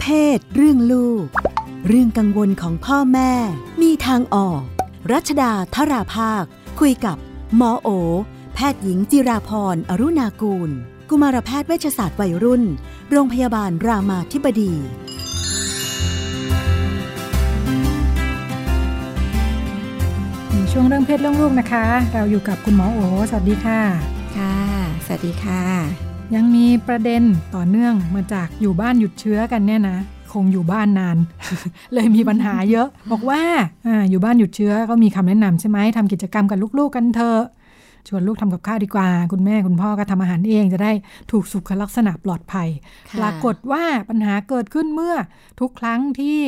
เพศ เรื่องลูก เรื่องกังวลของพ่อแม่ มีทางออก รัชดาธราภาค คุยกับหมอโอ แพทย์หญิงจิราพรอรุณากูล กุมารแพทย์เวชศาสตร์วัยรุ่น โรงพยาบาลรามาธิบดีในช่วงเรื่องเพศเรื่องลูกนะคะ เราอยู่กับคุณหมอโอ สวัสดีค่ะ ค่ะ สวัสดีค่ะ ยังมีประเด็นต่อเนื่องมาจากอยู่บ้านหยุดเชื้อกันเนี่ยนะคงอยู่บ้านนาน เลยมีปัญหาเยอะ บอกว่าอาอยู่บ้านหยุดเชื้อก็มีคำแนะนำใช่ไหมทำกิจกรรมกับลูกๆกันเถอะชวนลูกทำกับข้าวดีกว่า คุณแม่คุณพ่อก็ทำอาหารเองจะได้ถูกสุขลักษณะปลอดภัยค่ะปรากฏว่าปัญหาเกิดขึ้นเมื่อทุกครั้งที่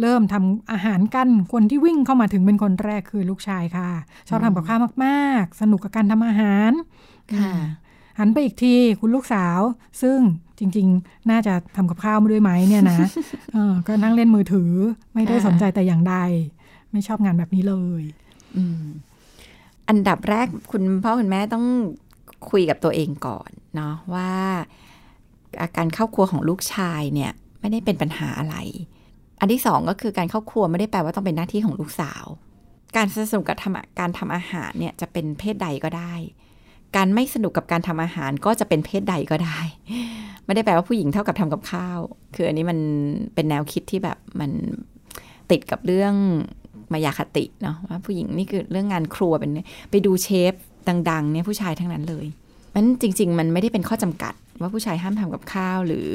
เริ่มทำอาหารกันคนที่วิ่งเข้ามาถึงเป็นคนแรกคือลูกชายค่ะ ชอบทำกับข้าวมากๆ สนุกกับการทำอาหารค่ะ หันไปอีกทีคุณลูกสาว ซึ่งจริง ๆ น่าจะทำกับข้าวมาด้วยไหมเนี่ยนะเออก็นั่งเล่นมือถือไม่ได้ค่ะสนใจแต่อย่างใด ไม่ชอบงานแบบนี้เลยอืมอันดับแรกคุณพ่อคุณแม่ต้องคุยกับตัวเองก่อนเนาะว่า อาการเข้าครัวของลูกชายเนี่ย ไม่ได้เป็นปัญหาอะไร อันที่สองก็คือการเข้าครัวไม่ได้แปลว่าต้องเป็นหน้าที่ของลูกสาว การสนุกกับทำการทำอาหารเนี่ยจะเป็นเพศใดก็ได้ การไม่สนุกกับการทำอาหารก็จะเป็นเพศใดก็ได้ ไม่ได้แปลว่าผู้หญิงเท่ากับทำกับข้าว คืออันนี้มันเป็นแนวคิดที่แบบมันติดกับเรื่องมายาคติเนาะว่าผู้หญิงนี่คือเรื่องงานครัวเป็นไปดูเชฟดังๆเนี่ยผู้ชายทั้งนั้นเลยมันจริง ๆ มันไม่ได้เป็นข้อจำกัด ว่าผู้ชายห้ามทำกับข้าวหรือ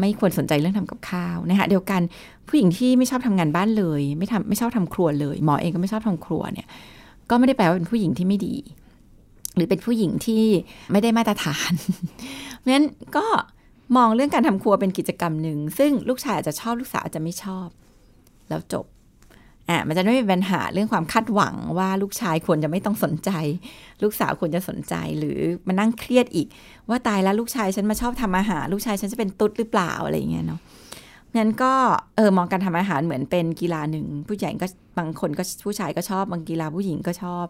ไม่ควรสนใจเรื่องทำกับข้าวนะคะเดียวกันผู้หญิงที่ไม่ชอบทำงานบ้านเลย ไม่ทำไม่ชอบทำครัวเลย หมอเองก็ไม่ชอบทำครัวเนี่ย ก็ไม่ได้แปลว่าเป็นผู้หญิงที่ไม่ดี หรือเป็นผู้หญิงที่ไม่ได้มาตรฐานเพราะฉะนั้นก็มองเรื่องการทำครัวเป็นกิจกรรมหนึ่ง ซึ่งลูกชายอาจจะชอบลูกสาวอาจจะไม่ชอบ แล้วจบอะมันจะไม่เป็นปัญหาเรื่องความคาดหวังว่าลูกชายควรจะไม่ต้องสนใจ ลูกสาวควรจะสนใจหรือมานั่งเครียดอีก ว่าตายแล้วลูกชายฉันมาชอบทำอาหาร ลูกชายฉันจะเป็นตุ๊ดหรือเปล่าอะไรอย่างเงี้ยเนาะงั้นก็เออมองการทำอาหารเหมือนเป็นกีฬาหนึ่ง ผู้ใหญ่ก็บางคนก็ผู้ชายก็ชอบบางกีฬาผู้หญิงก็ชอบ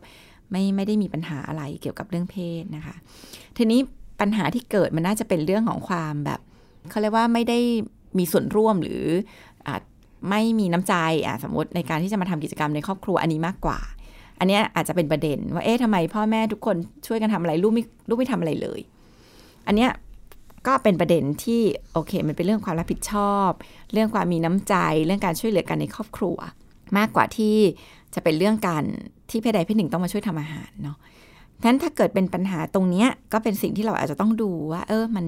ไม่ไม่ได้มีปัญหาอะไรเกี่ยวกับเรื่องเพศนะคะ ทีนี้ปัญหาที่เกิดมันน่าจะเป็นเรื่องของความแบบเขาเรียกว่าไม่ได้มีส่วนร่วมหรืออาจไม่มีน้ำใจอะสมมติในการที่จะมาทำกิจกรรมในครอบครัวอันนี้มากกว่า อันเนี้ยอาจจะเป็นประเด็นว่าเอ๊ะทำไมพ่อแม่ทุกคนช่วยกันทำอะไรลูกไม่ลูกไม่ทำอะไรเลย อันเนี้ยก็เป็นประเด็นที่โอเค มันเป็นเรื่องความรับผิดชอบ เรื่องความมีน้ำใจ เรื่องการช่วยเหลือกันในครอบครัว มากกว่าที่ จะเป็นเรื่องการที่เพศใดเพศหนึ่งต้องมาช่วยทำอาหารเนาะฉะนั้นถ้าเกิดเป็นปัญหาตรงเนี้ยก็เป็นสิ่งที่เราอาจจะต้องดูว่า เออมัน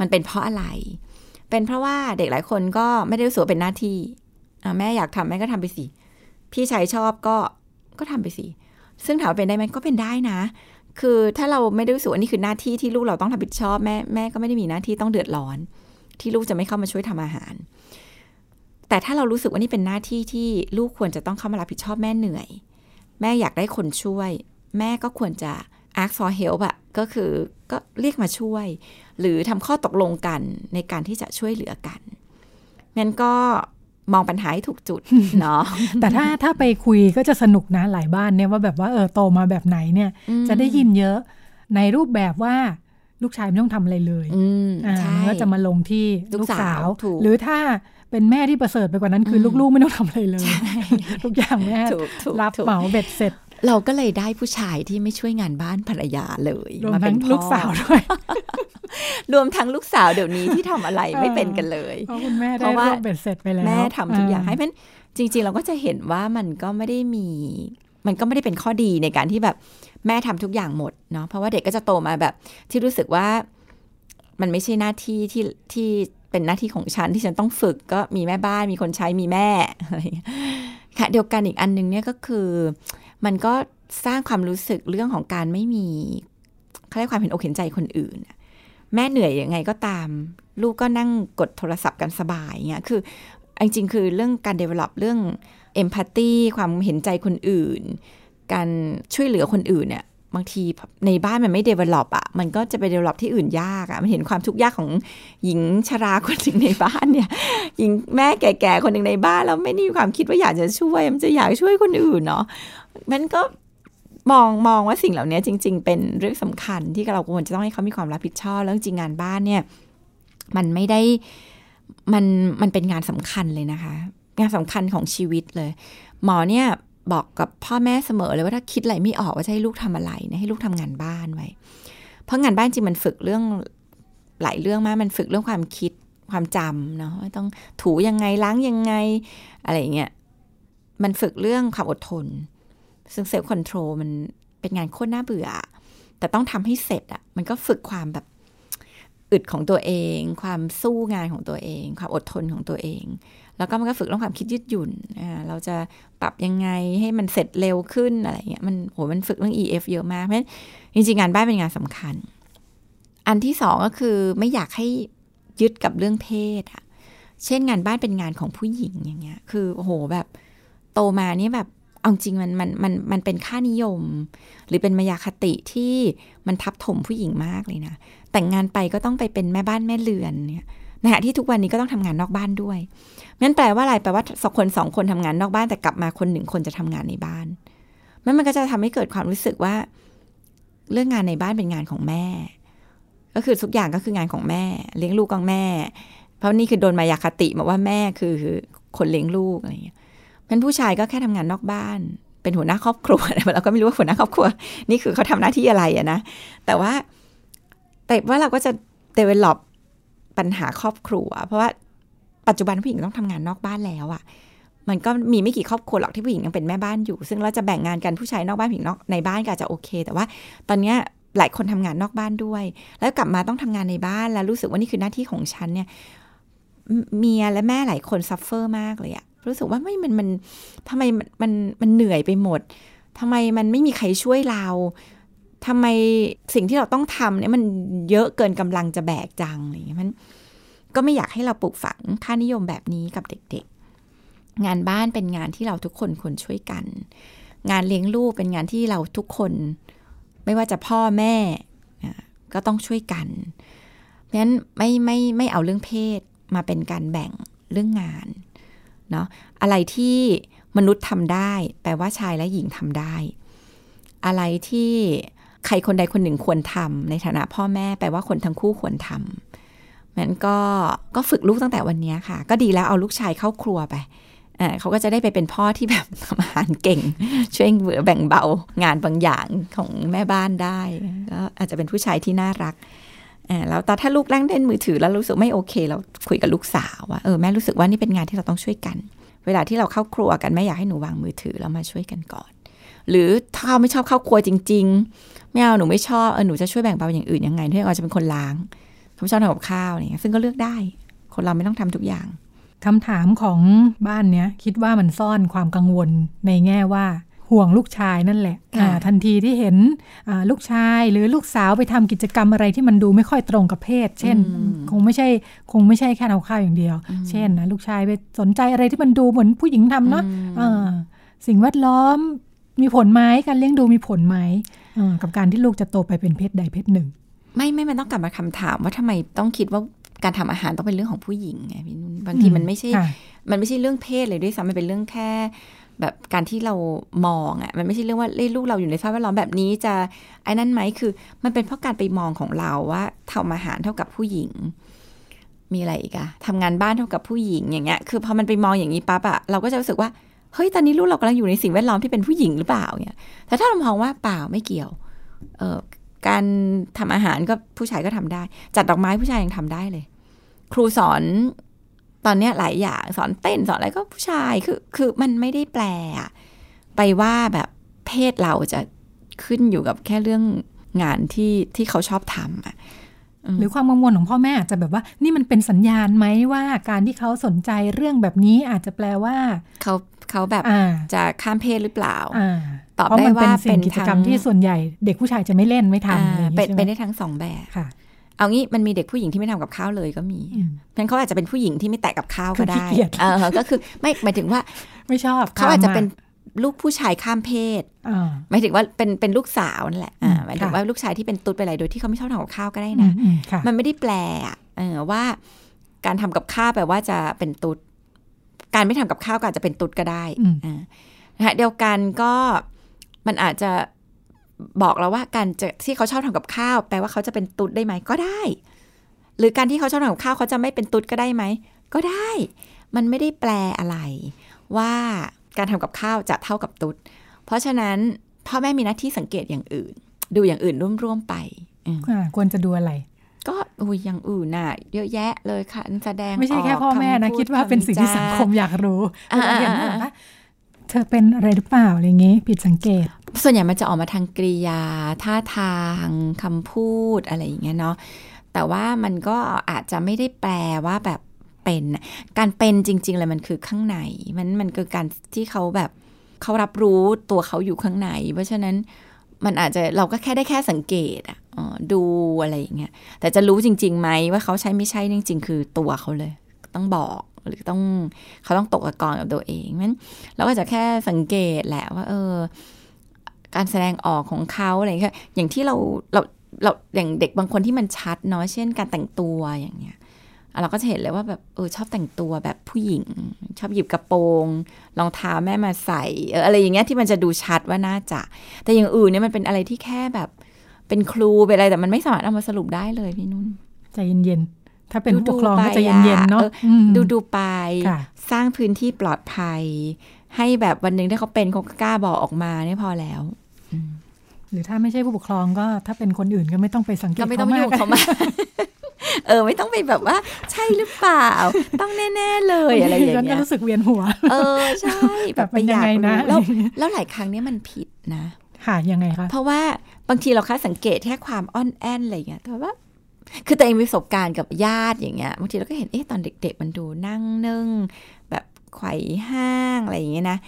มันเป็นเพราะอะไร เป็นเพราะว่าเด็กหลายคนก็ไม่ได้รู้สึกเป็นหน้าที่แม่อยากทำแม่ก็ทำไปสิพี่ชายชอบก็ก็ทำไปสิซึ่งถามว่าเป็นได้ไหมก็เป็นได้นะ คือถ้าเราไม่ได้รู้สึกว่านี่คือหน้าที่ที่ลูกเราต้องรับผิดชอบแม่แม่ก็ไม่ได้มีหน้าที่ต้องเดือดร้อน ที่ลูกจะไม่เข้ามาช่วยทำอาหาร แต่ถ้าเรารู้สึกว่านี่เป็นหน้าที่ที่ลูกควรจะต้องเข้ามารับผิดชอบแม่เหนื่อย แม่อยากได้คนช่วย แม่ก็ควรจะ ask for help อะก็คือก็เรียกมาช่วย หรือทำข้อตกลงกันในการที่จะช่วยเหลือกันงั้นก็มองปัญหาให้ถูกจุดเนาะแต่ถ้าถ้าไปคุยก็จะสนุกนะหลายบ้านเนี่ยว่าแบบว่าเออโตมาแบบไหนเนี่ย จะได้ยินเยอะในรูปแบบว่า ลูกชายไม่ต้องทำอะไรเลยอืมอ่าใช่มันก็จะมาลงที่ลูลูกกสาสาววถูกหรือถ้าเป็นแม่ที่ประเสริฐไปกว่านั้นคืออมลูกๆไม่ต้องทำอะไรเลย ทุกอย่างแม่ถูกถูกรับถูกเหมาเบ็ดเสร็จ เราก็เลยได้ผู้ชายที่ไม่ช่วยงานบ้านภรรยาเลยรวมมาเป็ทั้นงพ่อลูกสาวด้วย รวมทั้งลูกสาวเดี๋ยวนี้ที่ทำอะไรไม่เป็นกันเลยเพราะคุณแม่เพได้ราะว่าร่วมเบ็ดเสร็จไปแล้วแม่ทำทุกอย่างให้เพราะฉะนั้นจริง ๆ เราก็จะเห็นว่ามันก็ไม่ได้มี มันก็ไม่ได้เป็นข้อดีในการที่แบบ แม่ทำทุกอย่างหมดเนาะเพราะว่าเด็กก็จะโตมาแบบ ที่รู้สึกว่ามันไม่ใช่หน้าที่ที่ที่เป็นหน้าที่ของฉันที่ฉันต้องฝึกก็มีแม่บ้านมีคนใช้มีแม่ค่ะเดียวกันอีกอันหนึงเนี่ยก็คือ มันก็สร้างความรู้สึกเรื่องของการไม่มีเขาเรียกความเห็นอกเห็นใจคนอื่น แม่เหนื่อยยังไงก็ตาม ลูกก็นั่งกดโทรศัพท์กันสบายเงี้ยคือจริงๆคือเรื่องการ develop เรื่อง empathy ความเห็นใจคนอื่น การช่วยเหลือคนอื่นเนี่ยบางทีในบ้านมันไม่ develop อะ่ะ มันก็จะไป develop ที่อื่นยากอะ่ะ มันเห็นความทุกข์ยากของหญิงชราคนหนึ่งในบ้านเนี่ย หญิงแม่แก่ๆคนหนึ่งในบ้านแล้วไม่ได้มีความคิดว่าอยากจะช่วย มันจะอยากช่วยคนอื่นเนาะ มันก็มองมองว่าสิ่งเหล่านี้จริง ๆ เป็นเรื่องสำคัญที่เราควรจะต้องให้เขามีความรับผิดชอบ แล้วจริงงานบ้านเนี่ย มันไม่ได้มันมันเป็นงานสำคัญเลยนะคะ งานสำคัญของชีวิตเลย หมอเนี่ย บอกกับพ่อแม่เสมอเลยว่าถ้าคิดอะไรไม่ออกว่าจะให้ลูกทำอะไรนี่ยให้ลูกทำงานบ้านไว้ เพราะงานบ้านจริงมันฝึกเรื่องหลายเรื่องมากมันฝึกเรื่องความคิดความจำเนาะว่าต้องถูยังไงล้างยังไงอะไรอย่างเงี้ยมันฝึกเรื่องความอดทน ซึ่ง self-control มันเป็นงานโคตรน่าเบื่อ แต่ต้องทำให้เสร็จอะมันก็ฝึกความแบบ อึดของตัวเอง ความสู้งานของตัวเอง ความอดทนของตัวเอง แล้วก็มันก็ฝึกเรื่องความคิดยืดหยุ่นอ่าเราจะปรับยังไงให้มันเสร็จเร็วขึ้นอะไรเงี้ยมันโหมันฝึกเรื่อง EF เยอะมากเพราะฉะนั้นจริงๆงานบ้านเป็นงานสำคัญ อันที่สองก็คือไม่อยากให้ยึดกับเรื่องเพศอะเช่นงานบ้านเป็นงานของผู้หญิงอย่างเงี้ย คือโหแบบโตมานี่แบบเอาจริงมันมันมันมันเป็นค่านิยม หรือเป็นมายาคติที่มันทับถมผู้หญิงมากเลยนะ แต่งงานไปก็ต้องไปเป็นแม่บ้านแม่เรือนเนี่ยนะฮะที่ทุกวันนี้ก็ต้องทำงานนอกบ้านด้วยงั้นแปลว่าอะไรแปลว่าสองคนสองคนทำงานนอกบ้านแต่กลับมาคนหนึ่งคนจะทำงานในบ้านมันมันก็จะทำให้เกิดความรู้สึกว่า เรื่องงานในบ้านเป็นงานของแม่ ก็คือทุกอย่างก็คืองานของแม่ เลี้ยงลูกของแม่ เพราะนี่คือโดนมายาคติมาว่าแม่คือคนเลี้ยงลูกอะไรอย่างเงี้ยเป็นผู้ชายก็แค่ทำงานนอกบ้าน เป็นหัวหน้าครอบครัวเราก็ไม่รู้ว่าหัวหน้าครอบครัว นี่คือเขาทำหน้าที่อะไรอะนะแต่ว่า แต่ว่าเราก็จะ develop ปัญหาครอบครัว เพราะว่าปัจจุบันผู้หญิงต้องทำงานนอกบ้านแล้วอะมันก็มีไม่กี่ครอบครัวหรอกที่ผู้หญิงยังเป็นแม่บ้านอยู่ ซึ่งเราจะแบ่งงานกันผู้ชายนอกบ้านผู้หญิงนอกในบ้านก็อาจจะโอเค แต่ว่าตอนนี้หลายคนทำงานนอกบ้านด้วย แล้วกลับมาต้องทำงานในบ้านแล้วรู้สึกว่านี่คือหน้าที่ของฉันเนี่ยเมียและแม่หลายคน suffer มากเลยอะรู้สึกว่าไม่มันมันทำไมมันมันมันเหนื่อยไปหมดทำไมมันไม่มีใครช่วยเรา ทำไมสิ่งที่เราต้องทำเนี่ยมันเยอะเกินกำลังจะแบกจังอะไรอย่างเงี้ยมันก็ไม่อยากให้เราปลูกฝังค่านิยมแบบนี้กับเด็กๆ งานบ้านเป็นงานที่เราทุกคนควรช่วยกัน งานเลี้ยงลูกเป็นงานที่เราทุกคน ไม่ว่าจะพ่อแม่ก็ต้องช่วยกัน เพราะฉะนั้นไม่ไม่ไม่เอาเรื่องเพศมาเป็นการแบ่งเรื่องงานเนาะอะไรที่มนุษย์ทำได้ แปลว่าชายและหญิงทำได้ อะไรที่ ใครคนใดคนหนึ่งควรทำในฐานะพ่อแม่แปลว่าคนทั้งคู่ควรทำนั้นก็ก็ฝึกลูกตั้งแต่วันนี้ค่ะ ก็ดีแล้วเอาลูกชายเข้าครัวไปเขาก็จะได้ไปเป็นพ่อที่แบบทำอาหารเก่ง ช่วยเหลือแบ่งเบางานบางอย่างของแม่บ้านได้ก็อาจจะเป็นผู้ชายที่น่ารักแล้วตอนถ้าลูกแร่งเล่นมือถือแล้วรู้สึกไม่โอเค เราคุยกับลูกสาวว่าเออแม่รู้สึกว่านี่เป็นงานที่เราต้องช่วยกัน เวลาที่เราเข้าครัวกันแม่อยากให้หนูวางมือถือแล้วมาช่วยกันก่อน หรือถ้าเขาไม่ชอบเข้าครัวจริง ๆ ไม่เอาหนูไม่ชอบเออหนูจะช่วยแบ่งเบาอย่างอื่นยังไงที่เราจะเป็นคนล้างเขาไม่ชอบทำกับข้าวอะไรเงี้ยซึ่งก็เลือกได้ คนเราไม่ต้องทำทุกอย่างคำถามของบ้านเนี้ยคิดว่ามันซ่อนความกังวลในแง่ว่าห่วงลูกชายนั่นแหละทันทีที่เห็นลูกชายหรือลูกสาวไปทำกิจกรรมอะไรที่มันดูไม่ค่อยตรงกับเพศ เช่น คงไม่ใช่คงไม่ใช่แค่เอาข้าวอย่างเดียว เช่นนะลูกชายไปสนใจอะไรที่มันดูเหมือนผู้หญิงทำเนาะสิ่งแวดล้อมมีผลไหมการเลี้ยงดูมีผลไหม กับการที่ลูกจะโตไปเป็นเพศใดเพศหนึ่ง ไม่ไม่มันต้องกลับมาคำถามว่าทำไมต้องคิดว่าการทำอาหารต้องเป็นเรื่องของผู้หญิงไงพี่นุ่นบางทีมันไม่ใช่ มันไม่ใช่เรื่องเพศเลยด้วยซ้ำมันเป็นเรื่องแค่แบบการที่เรามองอะ่ะมันไม่ใช่เรื่องว่าเล่ลูกเราอยู่ในสภาพแวดล้อมแบบนี้จะไอ้นั่นไหมคือ มันเป็นเพราะการไปมองของเราว่าทำอาหารเท่ากับผู้หญิง มีอะไรอีกอะทำงานบ้านเท่ากับผู้หญิงอย่างเงี้ย คือพอมันไปมองอย่างนี้ปั๊บอะเราก็จะรู้สึกว่า เฮ้ยตอนนี้ลูกเรากำลังอยู่ในสิ่งแวดล้อมที่เป็นผู้หญิงหรือเปล่าเนี่ยแต่ถ้าเรามองว่าเปล่าไม่เกี่ยวเออการทำอาหารก็ผู้ชายก็ทำได้ จัดดอกไม้ผู้ชายยังทำได้เลย ครูสอนตอนนี้หลายอย่างสอนเต้นสอนอะไรก็ผู้ชายคือคือมันไม่ได้แปลไปว่าแบบเพศเราจะขึ้นอยู่กับแค่เรื่องงานที่ที่เขาชอบทำอะ หรือความกังวลของพ่อแม่อาจจะแบบว่า นี่มันเป็นสัญญาณไหมว่าการที่เขาสนใจเรื่องแบบนี้อาจจะแปลว่า เขาเขาแบบจะข้ามเพศหรือเปล่าตอบได้ว่าเป็นกิจกรรมที่ส่วนใหญ่ เด็กผู้ชายจะไม่เล่นไม่ทำเป็นได้ทั้งสองแบบค่ะ เอางี้มันมีเด็กผู้หญิงที่ไม่ทำกับข้าวเลยก็มีเพราะเขาอาจจะเป็นผู้หญิงที่ไม่แตะกับข้าวก็ได้เออก็คือไม่หมายถึงว่าไม่ชอบเขาอาจจะเป็น ลูกผู้ชายข้ามเพศหมายถึงว่าเป็นเป็นลูกสาวนั่นแหละหมายถึงว่าลูกชายที่เป็นตุ๊ดไปอะไรโดยที่เขาไม่ชอบทำกับข้าวก็ได้นะ มันไม่ได้แปลว่าการทำกับข้าวแปลว่าจะเป็นตุ๊ดการไม่ทำกับข้าวก็อาจจะเป็นตุ๊ดก็ได้นะฮะเดียวกันก็มันอาจจะบอกเราว่าการจะที่เขาชอบทำกับข้าว แปลว่าเขาจะเป็นตุ๊ดได้ไหมก็ได้ หรือการที่เขาชอบทำกับข้าวเขาจะไม่เป็นตุ๊ดก็ได้ไหมก็ได้ มันไม่ได้แปลอะไรว่า การทำกับข้าวจะเท่ากับตุ๊ด เพราะฉะนั้นพ่อแม่มีหน้าที่สังเกตอย่างอื่น ดูอย่างอื่นร่วมๆไปอืมอ่าควรจะดูอะไร ก็อุ้ยอย่างอื่นน่ะ เยอะแยะเลยค่ะแสดงไม่ใช่แค่กพ่อแม่นะำพูคิดว่าเป็นสิ่งที่สังคมอยากรู้อ่าเวลาเห็นอ่าว่าแบบว่าเธอเป็นอะไรหรือเปล่าอะไรอย่างงี้ผิดสังเกต ส่วนใหญ่มันจะออกมาทางกริยา ท่าทางคำพูดอะไรอย่างเงี้ยเนาะแต่ว่ามันก็อาจจะไม่ได้แปลว่าแบบ เป็น การเป็นจริงๆเลยมันคือข้างใน มันมันคือการที่เขาแบบเขารับรู้ตัวเขาอยู่ข้างใน เพราะฉะนั้นมันอาจจะเราก็แค่ได้แค่สังเกตอะดูอะไรอย่างเงี้ยแต่จะรู้จริงๆไหมว่าเขาใช่ไม่ใช่จริง ๆ คือตัวเขาเลย ต้องบอกหรือต้องเขาต้องตกตะกอนกับตัวเองนั้นเราก็จะแค่สังเกตแหละว่า เออ การแสดงออกของเขาอะไรอย่างเงี้ยอย่างที่เราเราเราอย่างเด็กบางคนที่มันชัดเนาะเช่นการแต่งตัวอย่างเงี้ย เราก็จะเห็นเลยว่าแบบเออชอบแต่งตัวแบบผู้หญิง ชอบหยิบกระโปรงรองเท้าแม่มาใส่เอออะไรอย่างเงี้ยที่มันจะดูชัดว่าน่าจะ แต่อย่างอื่นเนี่ยมันเป็นอะไรที่แค่แบบ เป็นครูเป็นอะไรแต่มันไม่สามารถเอามาสรุปได้เลยพี่นุ่นใจเย็นๆถ้าเป็นผู้ปกครองดูๆก็ไปใจเย็นๆเนาะออมดูดูไปค่ะสร้างพื้นที่ปลอดภัย ให้แบบวันหนึ่งถ้าเขาเป็นเขาก็กล้าบอกออกมาเนี่ยพอแล้วหรือถ้าไม่ใช่ผู้ปกครองก็ถ้าเป็นคนอื่นก็ไม่ต้องไปสังเกตก็ไม่ต้องมายุ่งเขาเขามาก เออ ไม่ต้องไปแบบว่า ใช่หรือเปล่า ต้องแน่ ๆ เลยอะไรอย่างฉันก็เงี้ยรู้สึกเวียนหัว เออ ใช่ แบบไปเป็นอยังยากไงนะรู้แล้วแล้วหลายครั้งเนี่ยมันผิดนะ ค่ะยังไงคะเพราะว่าบางทีเราแค่สังเกตแค่ความอ่อนแอนอะไรอย่างเงี้ยแต่ว่าคือตัวเองมีประสบการณ์กับญาติอย่างเงี้ยบางทีเราก็เห็นเอ๊ะตอนเด็ก ๆ มันดูนั่งนึ่ง แบบไขว่ห้างอะไรอย่างเงี้ยนะ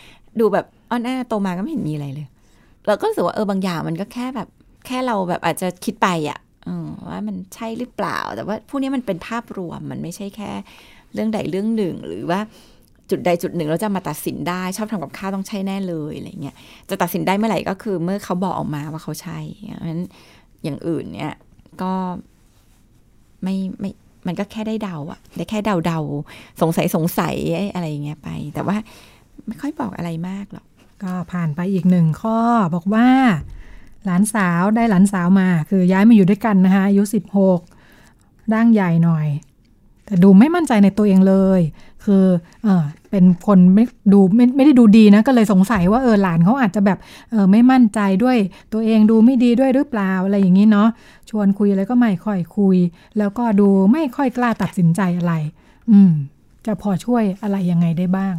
ดูแบบอ่อนแอนโตมาก็ไม่เห็นมีอะไรเลย เราก็รู้สึกว่าเออบางอย่างมันก็แค่แบบ แค่เราแบบอาจจะคิดไปอะเออ ว่ามันใช่หรือเปล่า แต่ว่าพวกนี้มันเป็นภาพรวมมันไม่ใช่แค่เรื่องใดเรื่องหนึ่ง หรือว่าจุดใดจุดหนึ่งเราจะมาตัดสินได้ ชอบทำกับข้าวต้องใช่แน่เลยอะไรเงี้ยจะตัดสินได้เมื่อไหร่ก็คือเมื่อเขาบอกออกมาว่าเขาใช่เพราะฉะนั้นอย่างอื่นเนี่ยก็ไม่ไม่มันก็แค่ได้เดาอะได้แค่เดาเดาสงสัยสงสัยอะไรอย่างเงี้ยไป แต่ว่าไม่ค่อยบอกอะไรมากหรอกก็ผ่านไปอีกหนึ่งข้อบอกว่า หลานสาวได้หลานสาวมา คือย้ายมาอยู่ด้วยกันนะคะอายุสิบหกร่างใหญ่หน่อย แต่ดูไม่มั่นใจในตัวเองเลย คือเออเป็นคนไม่ดูไม่ไม่ได้ดูดีนะ ก็เลยสงสัยว่าเออหลานเขาอาจจะแบบเออไม่มั่นใจด้วยตัวเองดูไม่ดีด้วยหรือเปล่าอะไรอย่างนี้เนาะชวนคุยอะไรก็ไม่ค่อยคุย แล้วก็ดูไม่ค่อยกล้าตัดสินใจอะไร อืม จะพอช่วยอะไรยังไงได้บ้าง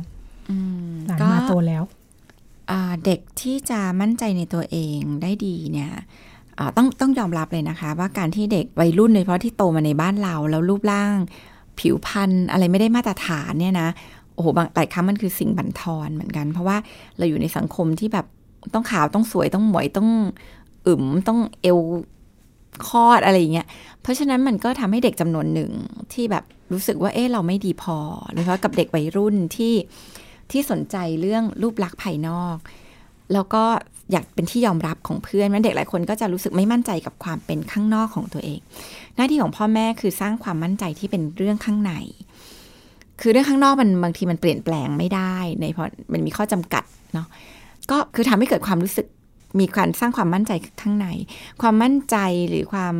อืมหลานก็มาโตแล้วอ่า เด็กที่จะมั่นใจในตัวเองได้ดีเนี่ยต้องต้องยอมรับเลยนะคะ ว่าการที่เด็กวัยรุ่นโดยเฉพาะที่โตมาในบ้านเรา แล้วรูปร่าง ผิวพรรณอะไรไม่ได้มาตรฐานเนี่ยนะโอ้โหบางหลายครั้งมันคือสิ่งบั่นทอนเหมือนกัน เพราะว่าเราอยู่ในสังคมที่แบบต้องขาวต้องสวยต้องหมวยต้องอึมต้องเอวคลอดอะไรอย่างเงี้ย เพราะฉะนั้นมันก็ทำให้เด็กจำนวนหนึ่งที่แบบรู้สึกว่าเอ๊ะเราไม่ดีพอโดยเฉพาะกับเด็กวัยรุ่นที่ ที่สนใจเรื่องรูปลักษณ์ภายนอก แล้วก็อยากเป็นที่ยอมรับของเพื่อนมันเด็กหลายคนก็จะรู้สึกไม่มั่นใจกับความเป็นข้างนอกของตัวเอง หน้าที่ของพ่อแม่คือสร้างความมั่นใจที่เป็นเรื่องข้างใน คือเรื่องข้างนอกมันบางทีมันเปลี่ยนแปลงไม่ได้ ในเพราะมันมีข้อจำกัดเนาะก็คือทำให้เกิดความรู้สึก มีการสร้างความมั่นใจข้างใน ความมั่นใจหรือความ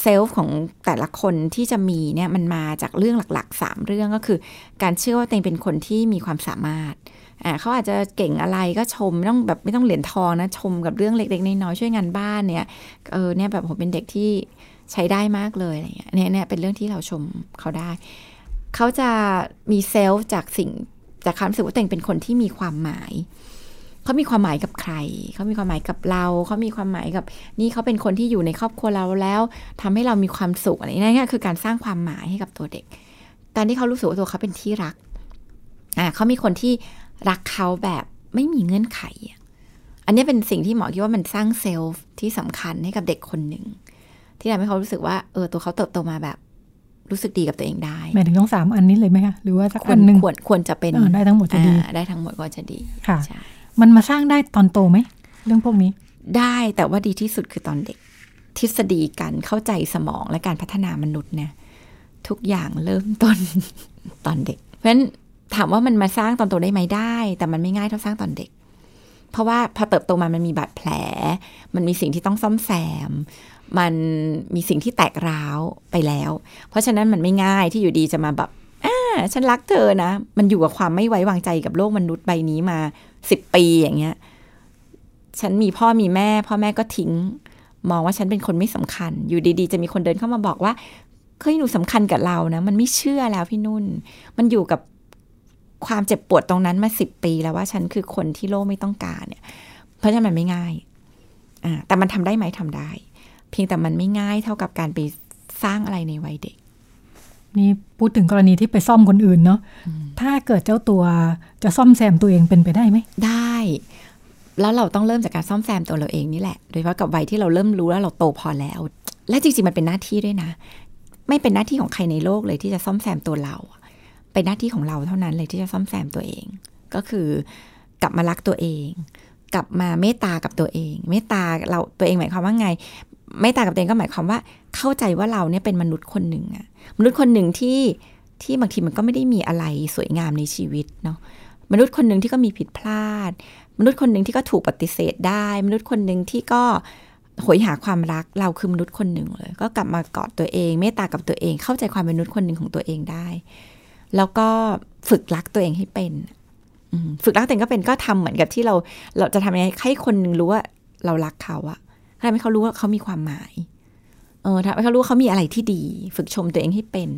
เซลฟ์ของแต่ละคนที่จะมีเนี่ยมันมาจากเรื่องหลักๆ 3 เรื่องก็คือ การเชื่อว่าตัวเองเป็นคนที่มีความสามารถอ่าเขาอาจจะเก่งอะไรก็ชมไม่ต้องแบบไม่ต้องเหรียญทองนะชมกับเรื่องเล็กๆน้อยๆช่วยงานบ้านเนี่ยเออเนี่ยแบบผมเป็นเด็กที่ใช้ได้มากเลยอะไรเงี้ยเนี่ยเนี่ยเป็นเรื่องที่เราชมเขาได้ เขาจะมีเซลฟ์จากสิ่งจากความรู้สึกว่าตัวเองเป็นคนที่มีความหมาย เขามีความหมายกับใคร เขามีความหมายกับเรา เขามีความหมายกับ นี่เขาเป็นคนที่อยู่ในครอบครัวเราแล้วทำให้เรามีความสุขอะไรนี่นคือการสร้างความหมายให้กับตัวเด็ก ตอนที่เขารู้สึกว่าตัวเขาเป็นที่รัก อ่าเขามีคนที่รักเขาแบบไม่มีเงื่อนไขอะอันนี้เป็นสิ่งที่หมอคิดว่ามันสร้างเซลฟ์ที่สำคัญให้กับเด็กคนหนึ่งที่ทำให้เขารู้สึกว่าเออตัวเขาเติบโตมาแบบรู้สึกดีกับตัวเองได้หมายถึงต้องสามอันนี้เลยไหมคะหรือว่าสักควอัรนหนึ่งควรควรจะเป็นเออได้ทั้งหมดจะดีอ่าได้ทั้งหมดก็จะดีค่ะใช่ มันมาสร้างได้ตอนโตไหม เรื่องพวกนี้ ได้แต่ว่าดีที่สุดคือตอนเด็ก ทฤษฎีการเข้าใจสมองและการพัฒนามนุษย์เนี่ย ทุกอย่างเริ่มต้นตอนเด็ก เพราะฉะนั้นถามว่ามันมาสร้างตอนโตได้ไหมได้ แต่มันไม่ง่ายเท่าสร้างตอนเด็ก เพราะว่าพอเติบโตมามันมีบาดแผล มันมีสิ่งที่ต้องซ่อมแซม มันมีสิ่งที่แตกร้าวไปแล้ว เพราะฉะนั้นมันไม่ง่ายที่อยู่ดีจะมาแบบอ่าฉันรักเธอนะ มันอยู่กับความไม่ไว้วางใจกับโลกมนุษย์ใบนี้มา สิบปีอย่างเงี้ย ฉันมีพ่อมีแม่ พ่อแม่ก็ทิ้ง มองว่าฉันเป็นคนไม่สำคัญ อยู่ดีๆ จะมีคนเดินเข้ามาบอกว่าเฮ้ยหนูสำคัญกับเรานะ มันไม่เชื่อแล้วพี่นุ่น มันอยู่กับความเจ็บปวดตรงนั้นมาสิบปีแล้วว่าฉันคือคนที่โลกไม่ต้องการเนี่ย เพราะฉะนั้นมันไม่ง่ายอ่าแต่มันทำได้ไหมทำได้ เพียงแต่มันไม่ง่ายเท่ากับการไปสร้างอะไรในวัยเด็ก นี่พูดถึงกรณีที่ไปซ่อมคนอื่นเนาะถ้าเกิดเจ้าตัวจะซ่อมแซมตัวเองเป็นไปได้ไหมได้ แล้วเราต้องเริ่มจากการซ่อมแซมตัวเราเองนี่แหละ โดยเฉพาะกับวัยที่เราเริ่มรู้แล้วเราโตพอแล้ว และจริงๆมันเป็นหน้าที่ด้วยนะ ไม่เป็นหน้าที่ของใครในโลกเลยที่จะซ่อมแซมตัวเรา เป็นหน้าที่ของเราเท่านั้นเลยที่จะซ่อมแซมตัวเอง ก็คือกลับมารักตัวเองกลับมาเมตตากับตัวเอง เมตตาเราตัวเองหมายความว่าไง เมตตากับตัวเองก็หมายความว่า เข้าใจว่าเราเนี่ยเป็นมนุษย์คนหนึ่งอะมนุษย์คนหนึ่งที่ที่บางทีมันก็ไม่ได้มีอะไรสวยงามในชีวิตเนาะมนุษย์คนหนึ่งที่ก็มีผิดพลาด มนุษย์คนหนึ่งที่ก็ถูกปฏิเสธได้ มนุษย์คนหนึ่งที่ก็โหยหาความรักเราคือมนุษย์คนหนึ่งเลย ก็กลับมากอดตัวเองเมตตากับตัวเอง เข้าใจความเป็นมนุษย์คนหนึ่งของตัวเองได้ แล้วก็ฝึกรักตัวเองให้เป็นฝึกรักตัวเองก็เป็นก็ทำเหมือนกับที่เรา เราจะทำยังไงให้คนหนึ่งรู้ว่าเรารักเขาอะ ทำให้เขารู้ว่าเขามีความหมาย เออทำให้เขารู้ว่าเขามีอะไรที่ดี ฝึกชมตัวเองให้เป็น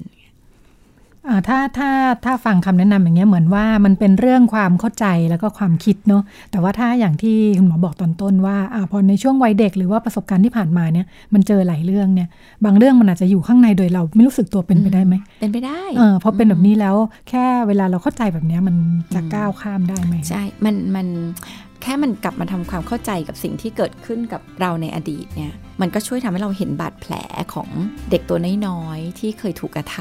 อ่าถ้าถ้าถ้าฟังคำแนะนำอย่างเงี้ยเหมือนว่ามันเป็นเรื่องความเข้าใจแล้วก็ความคิดเนาะแต่ว่าถ้าอย่างที่คุณหมอบอกตอนต้นว่าอ่าพอในช่วงวัยเด็กหรือว่าประสบการณ์ที่ผ่านมาเนี่ยมันเจอหลายเรื่องเนี่ย บางเรื่องมันอาจจะอยู่ข้างในโดยเราไม่รู้สึกตัวเป็นไปได้ไหมเป็นไปได้เออพอเป็นแบบนี้แล้วแค่เวลาเราเข้าใจแบบเนี้ยมันจะก้าวข้ามได้ไหมใช่ มันมัน แค่มันกลับมาทำความเข้าใจกับสิ่งที่เกิดขึ้นกับเราในอดีตเนี่ยมันก็ช่วยทำให้เราเห็นบาดแผลของเด็กตัวน้อยๆที่เคยถูกกระท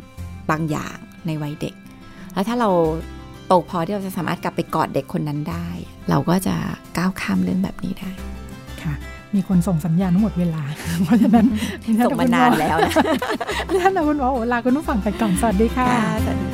ำบางอย่างในวัยเด็ก แล้วถ้าเราโตพอที่เราจะสามารถกลับไปกอดเด็กคนนั้นได้ เราก็จะก้าวข้ามเรื่องแบบนี้ได้ค่ะมีคนส่งสัญญาณหมดเวลา เพราะฉะนั้นส่งมานานแล้วนะท่านอาคุณหมอโอลาคุณผู้ฟังไปก่อนสวัสดีค่ะสวัสดี